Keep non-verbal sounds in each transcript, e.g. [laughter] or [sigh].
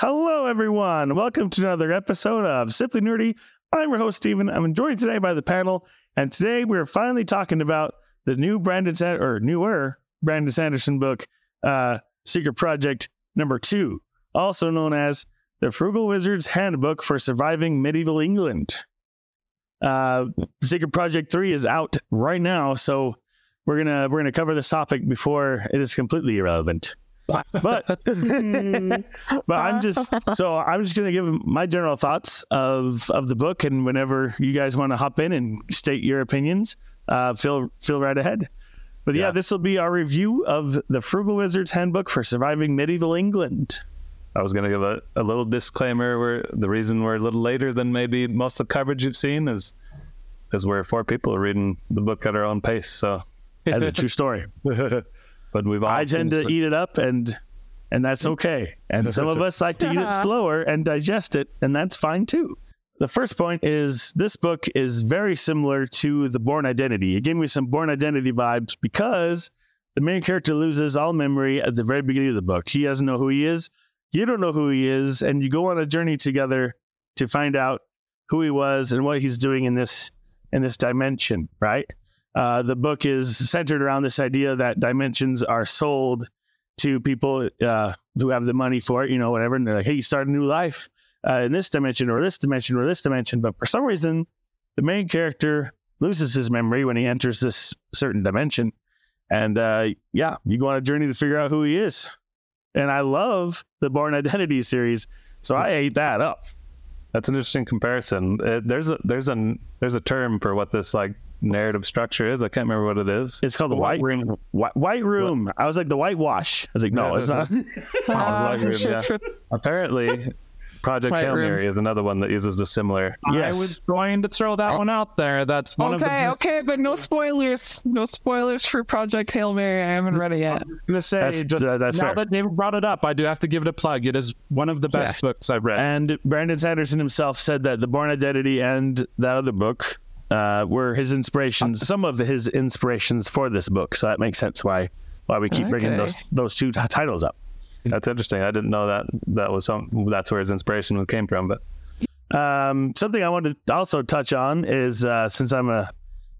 Hello, everyone. Welcome to another episode of Simply Nerdy. I'm your host, Steven. I'm joined today by the panel, and today we're finally talking about the new Brandon San- or newer Brandon Sanderson book, uh, Secret Project Number Two, also known as the Frugal Wizard's Handbook for Surviving Medieval England. Uh, Secret Project Three is out right now, so we're gonna we're gonna cover this topic before it is completely irrelevant. But [laughs] but I'm just so I'm just gonna give my general thoughts of of the book, and whenever you guys want to hop in and state your opinions, uh, feel feel right ahead. But yeah, Yeah. this will be our review of the Frugal Wizard's Handbook for Surviving Medieval England. I was going to give a, a little disclaimer where the reason we're a little later than maybe most of the coverage you've seen is because we're four people reading the book at our own pace. So, That's a true story. [laughs] but we've all I tend to finished eat it up, and and that's mm. okay. And [laughs] some of us like to eat it [laughs] slower and digest it, and that's fine too. The first point is this book is very similar to the Bourne Identity. It gave me some Bourne Identity vibes because the main character loses all memory at the very beginning of the book. He doesn't know who he is. You don't know who he is, and you go on a journey together to find out who he was and what he's doing in this in this dimension. Right. Uh, the book is centered around this idea that dimensions are sold to people uh, who have the money for it, you know, whatever. And they're like, hey, you start a new life uh, in this dimension or this dimension or this dimension. But for some reason, the main character loses his memory when he enters this certain dimension. And uh, yeah, you go on a journey to figure out who he is. And I love the Bourne Identity series. So I ate that up. That's an interesting comparison. Uh there's a there's a there's a term for what this like narrative structure is. I can't remember what it is. It's called the, The White White Room. White, white Room. I was like, the whitewash. I was like, no, Yeah, it's not. [laughs] Oh, Room, yeah. Apparently, Project White Hail Room. Mary is another one that uses the similar. Yes. I was going to throw that one out there. That's one of Okay, the. okay, but no spoilers. No spoilers for Project Hail Mary. I haven't read it yet. I'm gonna say That's- just uh, that's now fair. that David brought it up, I do have to give it a plug. It is one of the best books I've read. And Brandon Sanderson himself said that the Bourne Identity and that other book uh, were his inspirations, some of his inspirations for this book. So that makes sense why why we keep bringing those those two t- titles up. That's interesting. I didn't know that that was some. That's where his inspiration came from. But Um, something I wanted to also touch on is uh, since I'm a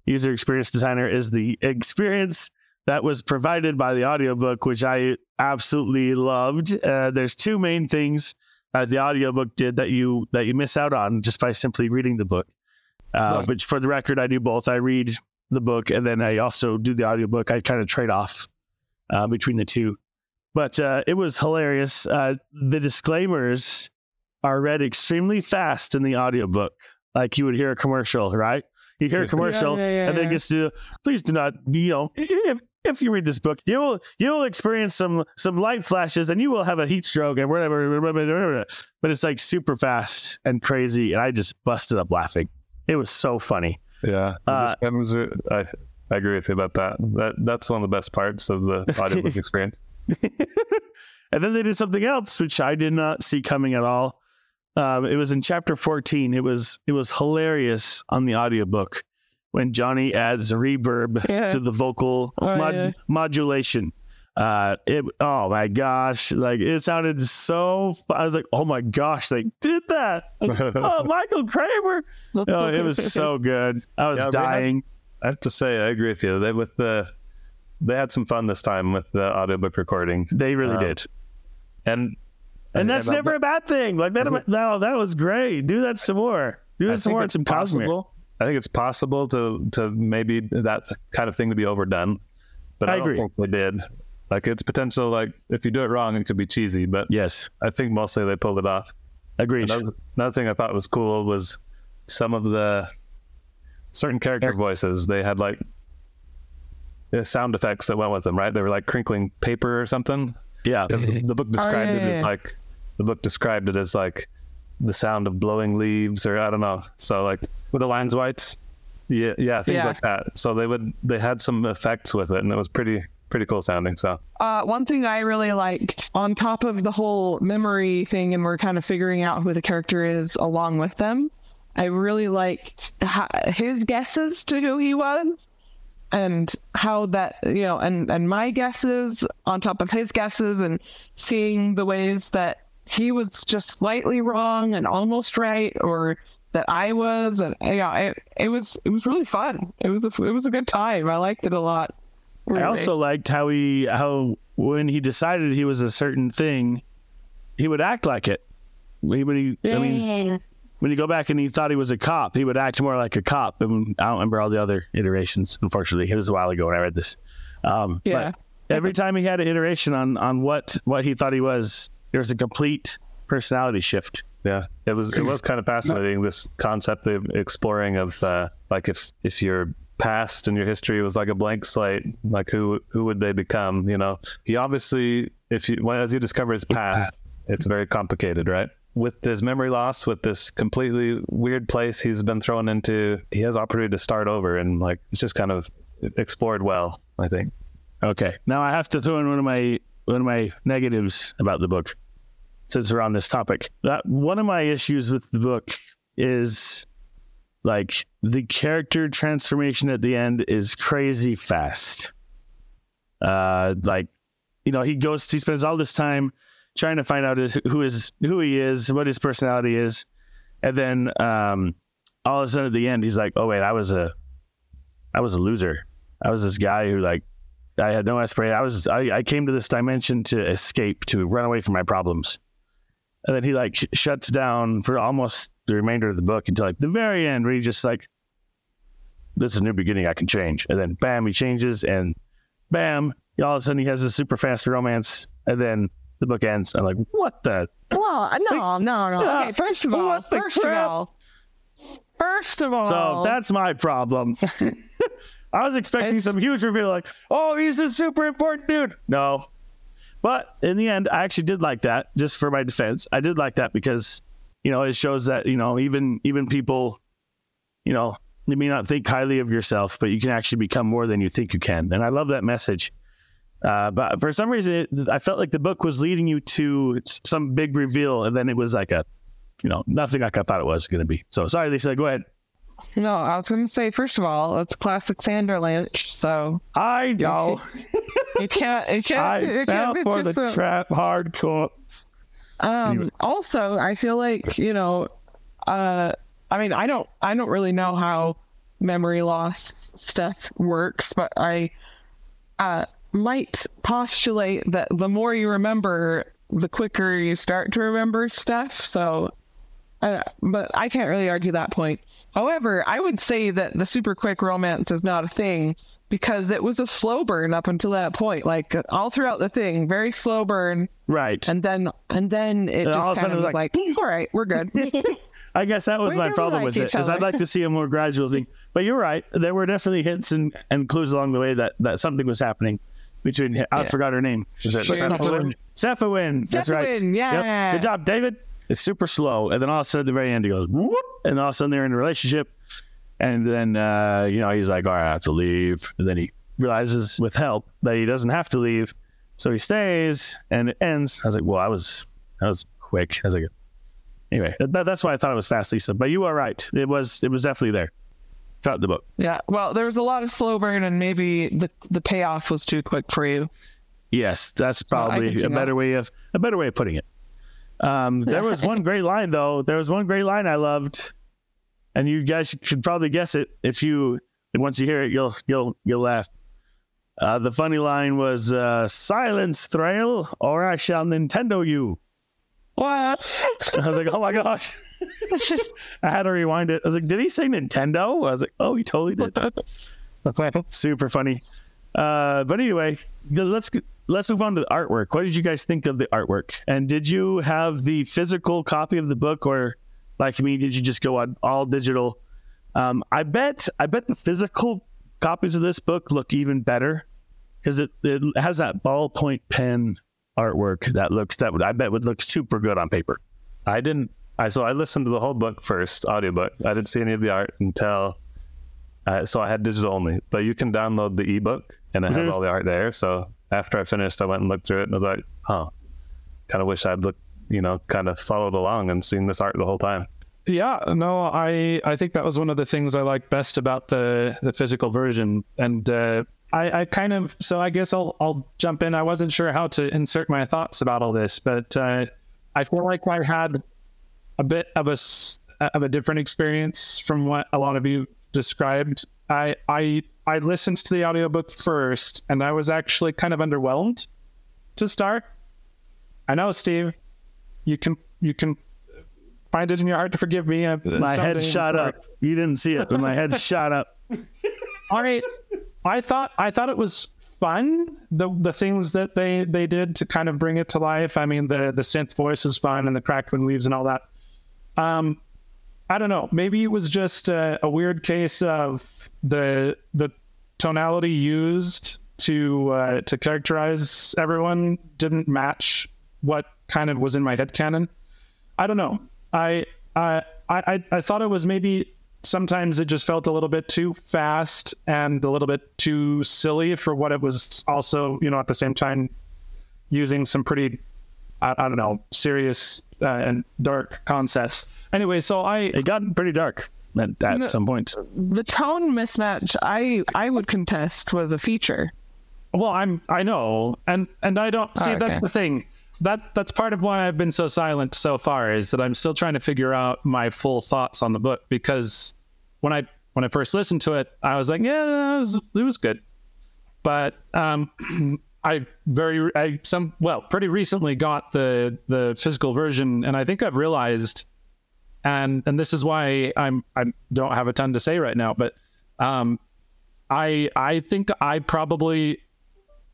user experience designer, is the experience that was provided by the audiobook, which I absolutely loved. Uh, there's two main things that the audiobook did that you that you miss out on just by simply reading the book. Uh, Right. Which, for the record, I do both. I read the book and then I also do the audiobook. I kind of trade off uh, between the two. But uh, it was hilarious. Uh, the disclaimers are read extremely fast in the audiobook. Like you would hear a commercial, right? You hear a commercial yeah, yeah, and then it gets to please do not, you know, if if you read this book, you will you will experience some some light flashes and you will have a heat stroke and whatever. But it's like super fast and crazy, and I just busted up laughing. It was so funny. yeah, the Uh, disclaimers are- I I agree with you about that. That that's one of the best parts of the [laughs] audiobook experience. [laughs] and then they did something else which I did not see coming at all. Um, it was in chapter 14. It was it was hilarious on the audiobook when Johnny adds reverb Yeah. to the vocal Oh, mod- yeah. modulation. Uh, it oh my gosh, like it sounded so. I was like, oh my gosh, they did that. Like, oh, [laughs] Michael Kramer. Oh, it was so good. I was Yeah, we had- dying. I have to say, I agree with you. They with the they had some fun this time with the audiobook recording, they really um, did. and And that's never a bad thing. Like that. No, that was great. Do that some more. Do I that some think more. it's Some Cosmere. possible. I think it's possible to to maybe that kind of thing to be overdone, but I I, don't agree. think they did. Like it's potential. Like if you do it wrong, it could be cheesy. But Yes, I think mostly they pulled it off. agreed. Another, another thing I thought was cool was some of the certain character voices. They had like sound effects that went with them. Right? They were like crinkling paper or something. Yeah, The, the book [laughs] oh, described Oh, yeah, it as like the book described it as like the sound of blowing leaves or I don't know. So like with the lines whites. yeah, yeah, things Yeah. like that. So they would they had some effects with it, and it was pretty pretty cool sounding. So Uh, one thing I really liked, on top of the whole memory thing, and we're kind of figuring out who the character is along with them, I really liked his guesses to who he was and how that, you know, and, and my guesses on top of his guesses and seeing the ways that he was just slightly wrong and almost right, or that I was, and yeah, it, it was it was really fun. It was a, it was a good time. I liked it a lot. Really. I also liked how he how when he decided he was a certain thing, he would act like it. When he, yeah. I mean, when you go back and he thought he was a cop, he would act more like a cop. And I don't remember all the other iterations. Unfortunately, it was a while ago when I read this. Um, yeah. every time he had an iteration on on what what he thought he was, there was a complete personality shift. Yeah, it was it was kind of fascinating. This concept of exploring of uh, like if if your past and your history was like a blank slate, like who who would they become? You know, he obviously if you as you discover his past, it's very complicated, right? With his memory loss, with this completely weird place he's been thrown into, he has opportunity to start over, and like it's just kind of explored well. I think. Okay, now I have to throw in one of my one of my negatives about the book since we're on this topic. That one of my issues with the book is like the character transformation at the end is crazy fast. Uh, like you know, he goes, he spends all this time trying to find out who is who he is, what his personality is, and then um, all of a sudden at the end, he's like, "Oh wait, I was a, I was a loser. I was this guy who like, I had no aspiration. I was, I, I came to this dimension to escape, to run away from my problems." And then he like sh- shuts down for almost the remainder of the book until like the very end where he's just like this is a new beginning. I can change. And then bam he changes and bam all of a sudden he has a super fast romance. And then the book ends. I'm like what the well uh, no no no. okay first of all first crap? of all first of all so that's my problem. [laughs] [laughs] I was expecting some huge reveal like oh he's a super important dude. No but in the end, I actually did like that. Just for my defense, I did like that because you know it shows that you know even even people, you know, you may not think highly of yourself, but you can actually become more than you think you can. And I love that message. Uh, but for some reason, it, I felt like the book was leading you to some big reveal, and then it was like a, you know, nothing like I thought it was going to be. So sorry, Lisa. Go ahead. No, I was going to say first of all, it's classic Sanderlanche. So I know [laughs] you can't. You can't. I you fell can't for the a, trap hardcore. Um. Anyway. Also, I feel like you know. Uh. I mean, I don't. I don't really know how memory loss stuff works, but I uh, might postulate that the more you remember, the quicker you start to remember stuff. So, uh, but I can't really argue that point. However, I would say that the super quick romance is not a thing because it was a slow burn up until that point. Like all throughout the thing, very slow burn. Right. And then and then it and just kind of was like, like, all right, we're good. [laughs] I guess that was we my problem like with it, is I'd like to see a more gradual thing. But you're right. There were definitely hints and, and clues along the way that, that something was happening between I yeah. forgot her name. Is it Sefawynn? Sefawynn. That's right. Yeah. Yep. Good job, David. It's super slow. And then all of a sudden at the very end he goes, whoop, and all of a sudden they're in a relationship and then, uh, you know, he's like, all right, I have to leave. And then he realizes with help that he doesn't have to leave. So he stays and it ends. I was like, well, I was, that was quick. I was like, anyway, that, that's why I thought it was fast, Lisa. But you are right. It was, it was definitely there throughout the book. Yeah. Well, there was a lot of slow burn and maybe the, the payoff was too quick for you. Yes. That's probably so a better way of, a better way of putting it. Um, there was [laughs] one great line though. There was one great line I loved and you guys should probably guess it if you once you hear it, you'll you'll you'll laugh. Uh, the funny line was uh, "Silence, Thrail, or I shall Nintendo you." What? I was like, "Oh my gosh!" [laughs] I had to rewind it. I was like, "Did he say Nintendo?" I was like, "Oh, he totally did." [laughs] Super funny. Uh, but anyway, let's let's move on to the artwork. What did you guys think of the artwork? And did you have the physical copy of the book, or like me, did you just go on all digital? Um, I bet I bet the physical copies of this book look even better because it, it has that ballpoint pen artwork that looks that would I bet would look super good on paper. I didn't. I so I listened to the whole book first, audiobook. I didn't see any of the art until. Uh, so I had digital only, but you can download the ebook and it has mm-hmm. all the art there. So after I finished, I went and looked through it and I was like, huh, kind of wish I'd looked you know, kind of followed along and seen this art the whole time. Yeah, no, I I think that was one of the things I liked best about the the physical version, and uh, I, I kind of so I guess I'll I'll jump in. I wasn't sure how to insert my thoughts about all this, but uh, I feel like I had a bit of a of a different experience from what a lot of you described. I I I listened to the audiobook first, and I was actually kind of underwhelmed to start. I know, Steve, you can you can find it in your heart to forgive me. uh, My head shot before- up. You didn't see it, but my head [laughs] shot up. All right, I thought I thought it was fun. The the things that they they did to kind of bring it to life. I mean, the the synth voice is fun and the crackling leaves and all that. Um, I don't know. Maybe it was just a, a weird case of the the tonality used to uh, to characterize everyone didn't match what kind of was in my head canon. I don't know. I I I I thought it was maybe sometimes it just felt a little bit too fast and a little bit too silly for what it was also, you know, at the same time using some pretty I, I don't know, serious uh, and dark concepts. Anyway, so I It got pretty dark at, at some point. The tone mismatch, I I would contest, was a feature. Well, I'm I know, and and I don't see Oh, that's the thing. That that's part of why I've been so silent so far is that I'm still trying to figure out my full thoughts on the book because when I when I first listened to it, I was like, yeah, it was, it was good, but um, [clears throat] I very I some well pretty recently got the the physical version, and I think I've realized, and and this is why I'm I don't have a ton to say right now, but um, I I think I probably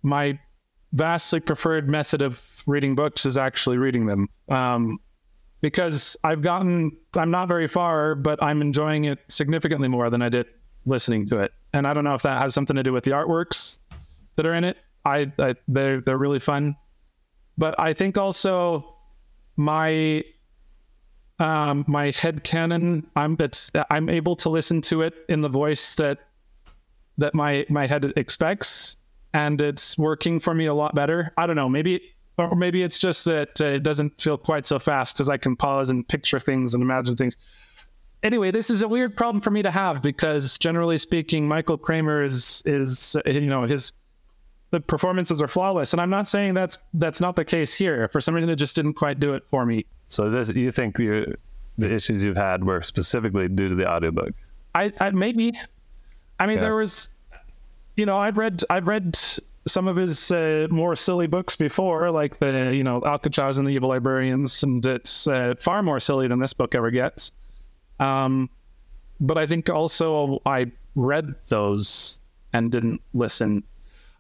my vastly preferred method of reading books is actually reading them. Um, because I've gotten, I'm not very far, but I'm enjoying it significantly more than I did listening to it. And I don't know if that has something to do with the artworks that are in it. I, I they're they're really fun, but I think also my um my head canon i'm it's i'm able to listen to it in the voice that that my my head expects and it's working for me a lot better i don't know maybe or maybe it's just that uh, it doesn't feel quite so fast because i can pause and picture things and imagine things anyway this is a weird problem for me to have because generally speaking michael kramer is is uh, you know his the performances are flawless and i'm not saying that's that's not the case here for some reason it just didn't quite do it for me So this, you think you, the issues you've had were specifically due to the audiobook? I, I maybe. I mean, Yeah. there was, you know, I've read I've read some of his uh, more silly books before, like the you know Alcatraz and the Evil Librarians, and it's uh, far more silly than this book ever gets. Um, but I think also I read those and didn't listen.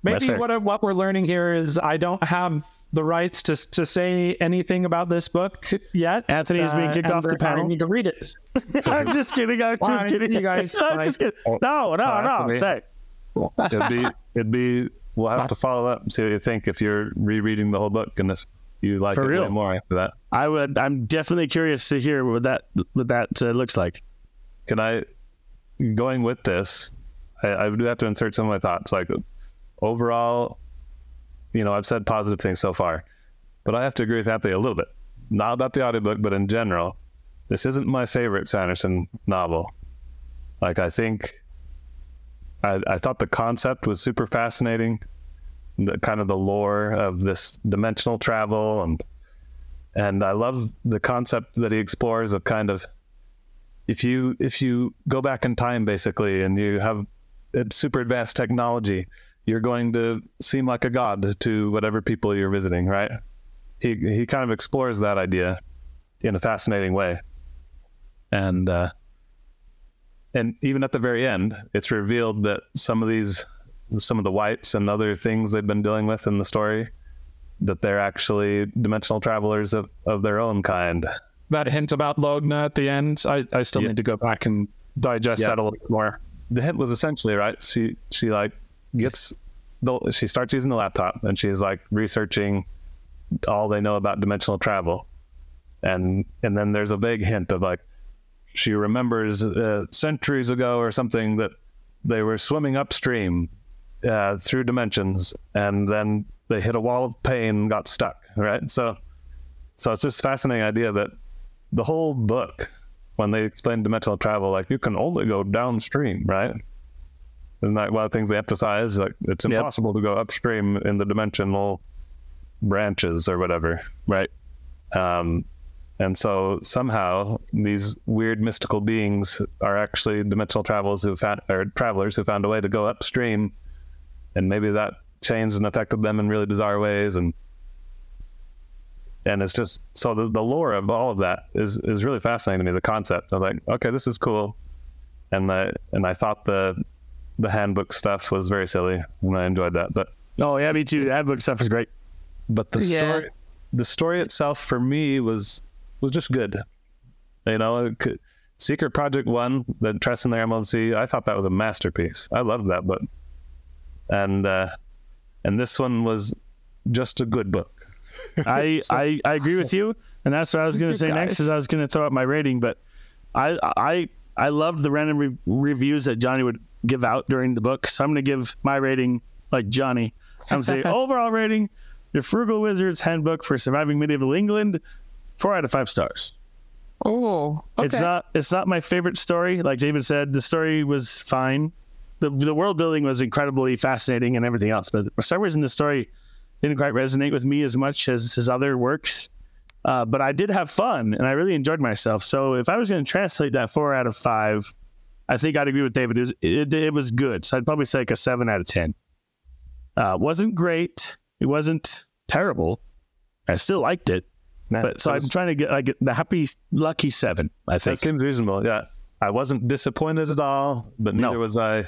Maybe fair. what what we're learning here is I don't have the rights to to say anything about this book yet. Uh, Anthony is being kicked and off the panel. I panel. need to read it. [laughs] I'm just kidding. I'm Why, just kidding. you guys- [laughs] I'm just kidding. No, no, no. Anthony. Stay. [laughs] It'd be, it'd be. We'll have to follow up and see what you think if you're rereading the whole book and if you like For it way real. more after that. I would. I'm definitely curious to hear what that what that uh, looks like. Can I, going with this, I, I do have to insert some of my thoughts. Like overall, you know, I've said positive things so far, but I have to agree with Anthony a little bit. Not about the audiobook, but in general, this isn't my favorite Sanderson novel. Like I think, I, I thought the concept was super fascinating, the kind of the lore of this dimensional travel and and I love the concept that he explores of kind of if you if you go back in time basically and you have super advanced technology you're going to seem like a god to whatever people you're visiting right? He he kind of explores that idea in a fascinating way. And uh and even at the very end it's revealed that some of these some of the whites and other things they've been dealing with in the story that they're actually dimensional travelers of, of their own kind that hint about Logna at the end, I, I still Yeah. need to go back and digest Yeah. that a little bit more. the hint was essentially right. She she like gets the she starts using the laptop and she's like researching all they know about dimensional travel, and and then there's a vague hint of like she remembers uh, centuries ago or something that they were swimming upstream uh, through dimensions and then they hit a wall of pain and got stuck. Right, so so it's this fascinating idea that the whole book when they explain dimensional travel, like you can only go downstream, right? Isn't that one of the things they emphasize? Like it's Yep. impossible to go upstream in the dimensional branches or whatever. Right. Um, and so somehow these weird mystical beings are actually dimensional travelers who found or travelers who found a way to go upstream, and maybe that changed and affected them in really bizarre ways. And and it's just so the, the lore of all of that is is really fascinating to me. The concept of like, okay, this is cool, and the and I thought the the handbook stuff was very silly, and I enjoyed that. But Oh yeah, me too. That book stuff is great. but the Yeah. story the story itself for me was was just good. You know, could- Secret Project One, the Tress of the Emerald Sea. I thought that was a masterpiece. I loved that book, and uh, and this one was just a good book. [laughs] I, I I agree with you, and that's what I was going to say next. Is I was going to throw out my rating, but I I I loved the random re- reviews that Johnny would give out during the book, so I'm going to give my rating like Johnny. I'm going to say [laughs] overall rating: The Frugal Wizard's Handbook for Surviving Medieval England, four out of five stars. Oh, okay. It's not it's not my favorite story. Like David said, the story was fine. The the world building was incredibly fascinating and everything else, but for some reason the story didn't quite resonate with me as much as his other works. Uh, but I did have fun and I really enjoyed myself. So if I was going to translate that four out of five, I think I'd agree with David. It was, it, it was good. So I'd probably say like a seven out of ten. Uh, wasn't great. It wasn't terrible. I still liked it. But so I'm trying to get like the happy, lucky seven. I That think. seems reasonable. Yeah, I wasn't disappointed at all, but No. neither was I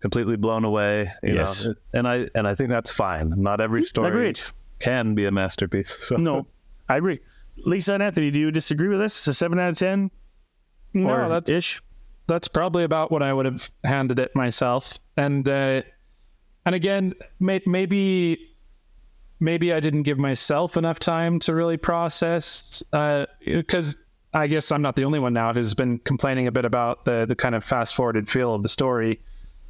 completely blown away. You Yes. know? and I and I think that's fine. Not every story Agreed. can be a masterpiece. So No, I agree. Lisa and Anthony, do you disagree with this? It's a seven out of ten, No, that's ish. that's probably about what I would have handed it myself. And uh, and again, may, maybe maybe I didn't give myself enough time to really process uh, because I guess I'm not the only one now who's been complaining a bit about the the kind of fast forwarded feel of the story.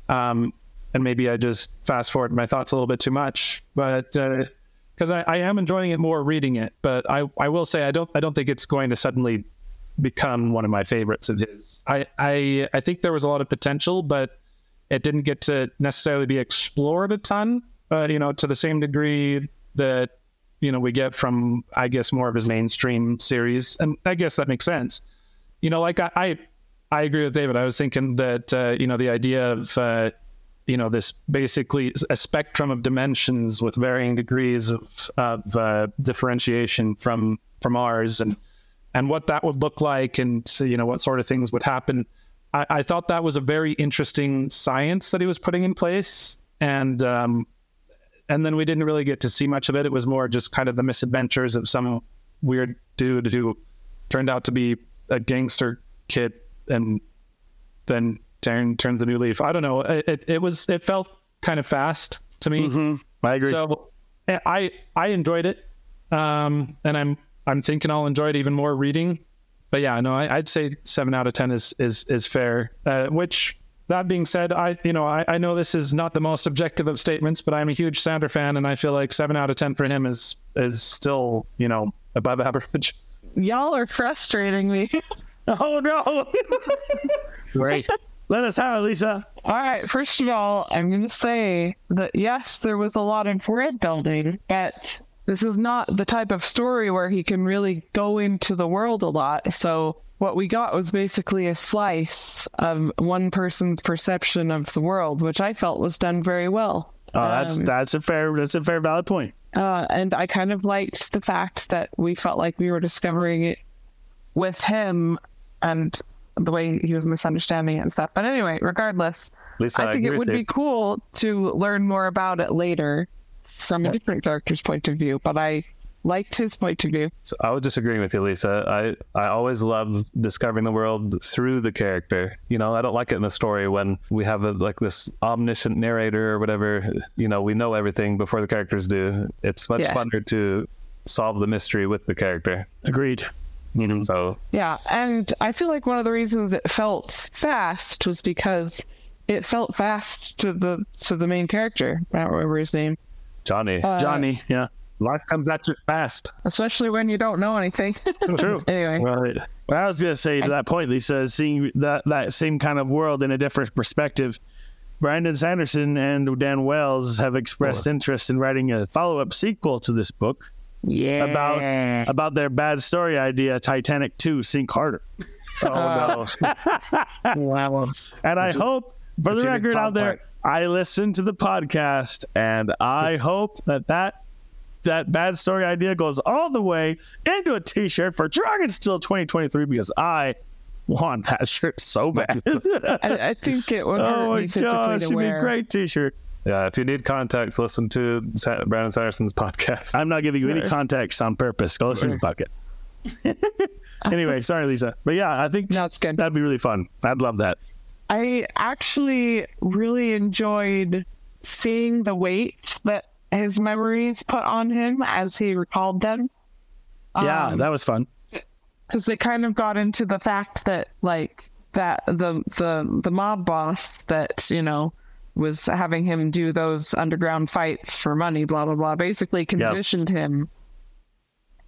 Um, and maybe I just fast forward my thoughts a little bit too much, but uh, because I, I am enjoying it more reading it, but I, I will say I don't I don't think it's going to suddenly become one of my favorites of his. I, I I think there was a lot of potential, but it didn't get to necessarily be explored a ton. But you know, to the same degree that you know we get from I guess more of his mainstream series, and I guess that makes sense. You know, like I I, I agree with David. I was thinking that uh, you know the idea of uh, you know this basically a spectrum of dimensions with varying degrees of of uh, differentiation from from ours and and what that would look like and you know what sort of things would happen i, I thought that was a very interesting science that he was putting in place and um and then we didn't really get to see much of it it was more just kind of the misadventures of some weird dude who turned out to be a gangster kid and then turn, turns a new leaf. I don't know. It, it, it was it felt kind of fast to me. Mm-hmm. I agree. So eh, I I enjoyed it, um, and I'm I'm thinking I'll enjoy it even more reading. But yeah, no, I, I'd say seven out of ten is is is fair. Uh, which that being said, I you know I, I know this is not the most objective of statements, but I'm a huge Sander fan, and I feel like seven out of ten for him is is still you know above average. Y'all are frustrating me. [laughs] oh no! [laughs] Great. Let us have it, Lisa. All right, first of all, I'm going to say that yes, there was a lot of world building, but this is not the type of story where he can really go into the world a lot. So, what we got was basically a slice of one person's perception of the world, which I felt was done very well. Oh, that's Um, that's a fair that's a fair valid point. Uh, and I kind of liked the fact that we felt like we were discovering it with him and the way he was misunderstanding it and stuff. But anyway, regardless, Lisa, I think agree it would be you. cool to learn more about it later from a different character's point of view. But I liked his point of view. So I was disagreeing with you, Lisa. I, I always love discovering the world through the character. You know, I don't like it in a story when we have a, like this omniscient narrator or whatever. You know, we know everything before the characters do. It's much Yeah. funner to solve the mystery with the character. Agreed. So Yeah, and I feel like one of the reasons it felt fast was because it felt fast to the to the main character. I don't remember his name. Johnny, Uh, Johnny, yeah. Life comes at you fast. especially when you don't know anything. [laughs] True. anyway, Right. What I was going to say to that point, Lisa, seeing that, that same kind of world in a different perspective. Brandon Sanderson and Dan Wells have expressed interest in writing a follow up sequel to this book Yeah. about about their bad story idea, Titanic 2 sink harder. [laughs] Oh no! [laughs] wow. And I hope, for the record out there, complex. I listened to the podcast, and I hope that that that bad story idea goes all the way into a T-shirt for Dragonsteel 2023 because I want that shirt so [laughs] bad. I, I think it would [laughs] oh my gosh, it'd be a great T-shirt. Yeah, if you need context, listen to Brandon Sanderson's podcast. I'm not giving you any context on purpose. Go listen to the bucket. [laughs] anyway, sorry, Lisa, but yeah, I think No, good. that'd be really fun. I'd love that. I actually really enjoyed seeing the weight that his memories put on him as he recalled them. yeah, Um, that was fun. because they kind of got into the fact that like that the the the mob boss that you know was having him do those underground fights for money blah blah blah basically conditioned him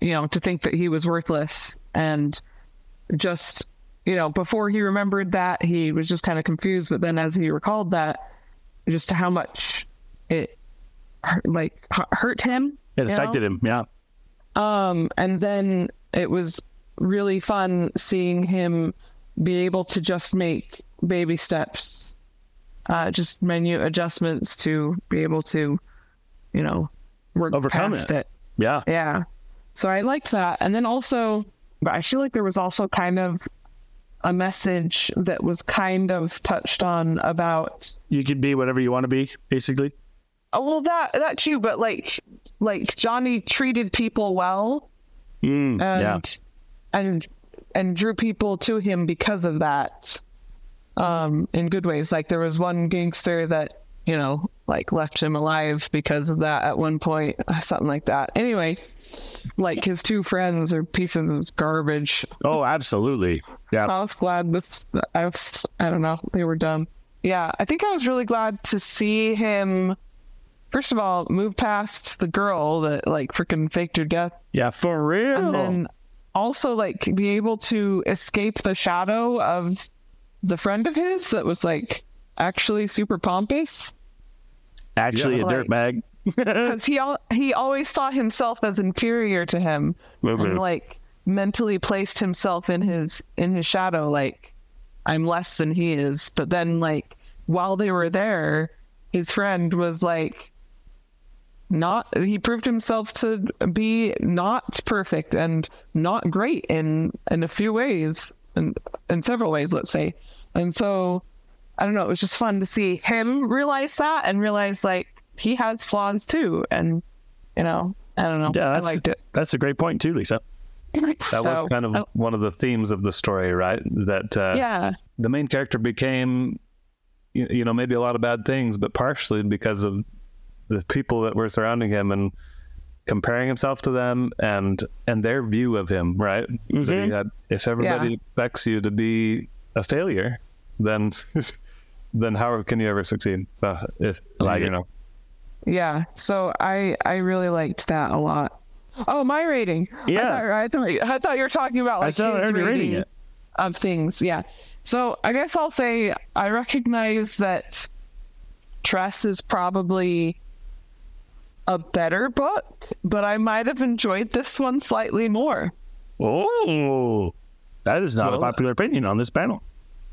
you know to think that he was worthless and just you know before he remembered that he was just kind of confused but then as he recalled that just how much it like hurt him It you know? affected him. Yeah. Um, and then it was really fun seeing him be able to just make baby steps, uh, just menu adjustments to be able to, you know, work Overcome past it. it. Yeah. Yeah. So I liked that. And then also, I feel like there was also kind of a message that was kind of touched on about You can be whatever you want to be, basically. Oh well that that too, but like like Johnny treated people well Mm, and yeah. and and drew people to him because of that um in good ways like there was one gangster that you know like left him alive because of that at one point uh, something like that anyway like his two friends are pieces of garbage Oh, absolutely. Yeah. i was glad this i was i don't know they were dumb yeah i think i was really glad to see him first of all move past the girl that like freaking faked her death Yeah, for real. and then also like be able to escape the shadow of the friend of his that was like actually super pompous Actually, Yeah. a dirt bag. because [laughs] he al- he always saw himself as inferior to him Mhm. and like mentally placed himself in his in his shadow like I'm less than he is but then like while they were there his friend was like not he proved himself to be not perfect and not great in in a few ways and in several ways let's say. And so i don't know it was just fun to see him realize that and realize like he has flaws too. And you know i don't know. Yeah, i that's, liked it. that's a great point, too, Lisa. [laughs] That So, was kind of I- one of the themes of the story, right? That uh, yeah. the main character became, you, you know, maybe a lot of bad things, but partially because of the people that were surrounding him and comparing himself to them and and their view of him, right? He mm-hmm. had, if everybody Yeah. expects you to be a failure, then [laughs] then how can you ever succeed? So if like you know, yeah. So i i really liked that a lot. Oh my rating. Yeah. i thought, I thought, I thought you were talking about like I saw already rating rating of things. Yeah. So i guess i'll say i recognize that tress is probably a better book but i might have enjoyed this one slightly more Oh, that is not a popular opinion on this panel.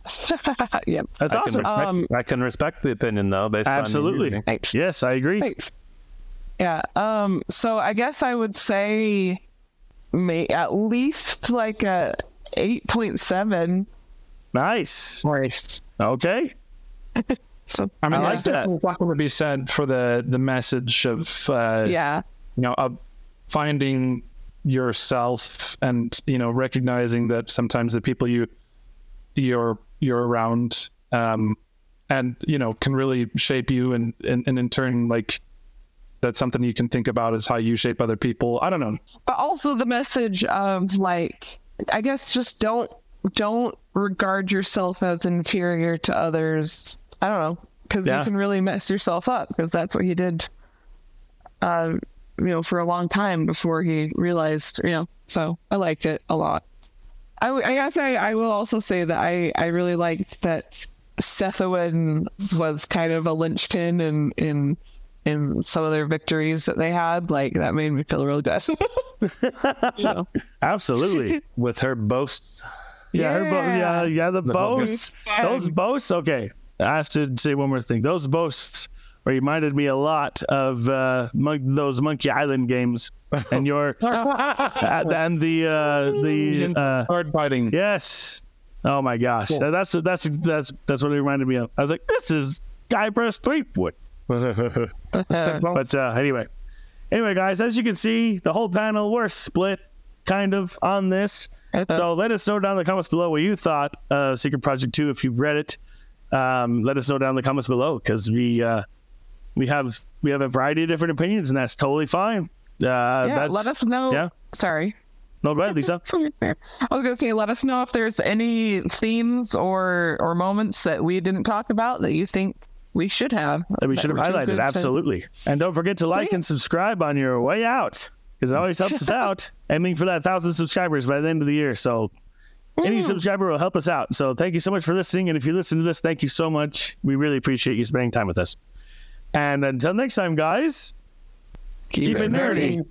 [laughs] yep That's I can, awesome. respect, Um, I can respect the opinion though, based on Absolutely. Thanks. Yes, I agree. Thanks. Yeah. Um. So I guess I would say, may at least like a eight point seven. Nice. Nice. Okay. [laughs] So I mean, I like there's that. definitely a lot to be said for the the message of uh, yeah. you know of finding yourself and you know recognizing that sometimes the people you you're you're around um and you know can really shape you and and, and in turn like that's something you can think about is how you shape other people i don't know But also the message of like, I guess just don't don't regard yourself as inferior to others. I don't know because Yeah. you can really mess yourself up because that's what he did. Uh, you know, for a long time before he realized, you know. So I liked it a lot. I, w- I guess I, I will also say that I, I really liked that Sefawynn was kind of a linchpin in in in some of their victories that they had. Like that made me feel real good. [laughs] you know? Absolutely. With her boasts. Yeah, her bo- yeah, Yeah. yeah, the boasts. Those boasts. Okay, I have to say one more thing. Those boasts reminded me a lot of uh, mon- those Monkey Island games, [laughs] and your uh, [laughs] and the uh, the uh, Hard fighting. yes. Oh my gosh, that's that's that's that's what it reminded me of. I was like, this is Guybrush Threepwood. [laughs] But uh, anyway, anyway, guys, as you can see, the whole panel we're split kind of on this. So let us know down in the comments below what you thought uh, Secret Project Two if you've read it. Um, let us know down in the comments below because we uh, we have we have a variety of different opinions and that's totally fine. Uh, yeah, that's, let us know. Yeah, Sorry. no, go ahead, Lisa. [laughs] I was gonna say, let us know if there's any themes or or moments that we didn't talk about that you think we should have. that we should have highlighted. good to- Absolutely. And don't forget to like and subscribe on your way out because it always helps us [laughs] out. Aiming for that thousand subscribers by the end of the year. So any mm. subscriber will help us out. So thank you so much for listening. And if you listen to this, thank you so much. We really appreciate you spending time with us. And until next time, guys, keep, it nerdy.